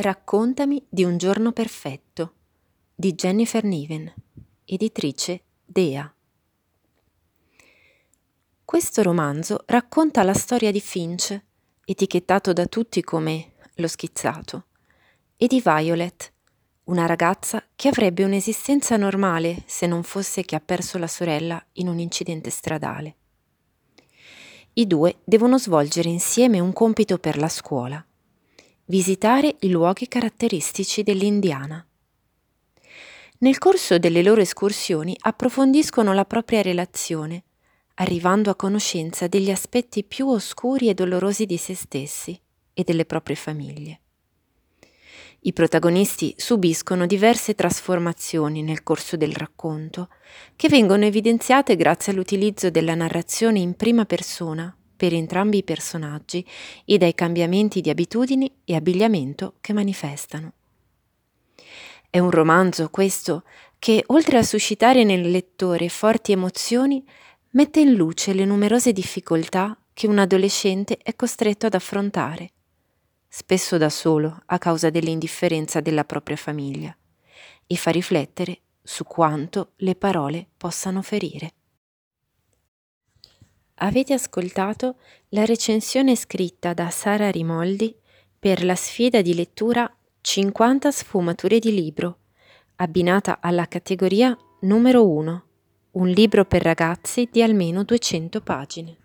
Raccontami di un giorno perfetto di Jennifer Niven, editrice Dea. Questo romanzo racconta la storia di Finch, etichettato da tutti come lo schizzato, e di Violet, una ragazza che avrebbe un'esistenza normale se non fosse che ha perso la sorella in un incidente stradale. I due devono svolgere insieme un compito per la scuola visitare i luoghi caratteristici dell'Indiana. Nel corso delle loro escursioni approfondiscono la propria relazione, arrivando a conoscenza degli aspetti più oscuri e dolorosi di se stessi e delle proprie famiglie. I protagonisti subiscono diverse trasformazioni nel corso del racconto, che vengono evidenziate grazie all'utilizzo della narrazione in prima persona per entrambi i personaggi e dai cambiamenti di abitudini e abbigliamento che manifestano. È un romanzo questo che, oltre a suscitare nel lettore forti emozioni, mette in luce le numerose difficoltà che un adolescente è costretto ad affrontare, spesso da solo a causa dell'indifferenza della propria famiglia, e fa riflettere su quanto le parole possano ferire. Avete ascoltato la recensione scritta da Sara Rimoldi per la sfida di lettura 50 sfumature di libro, abbinata alla categoria numero 1, un libro per ragazzi di almeno 200 pagine.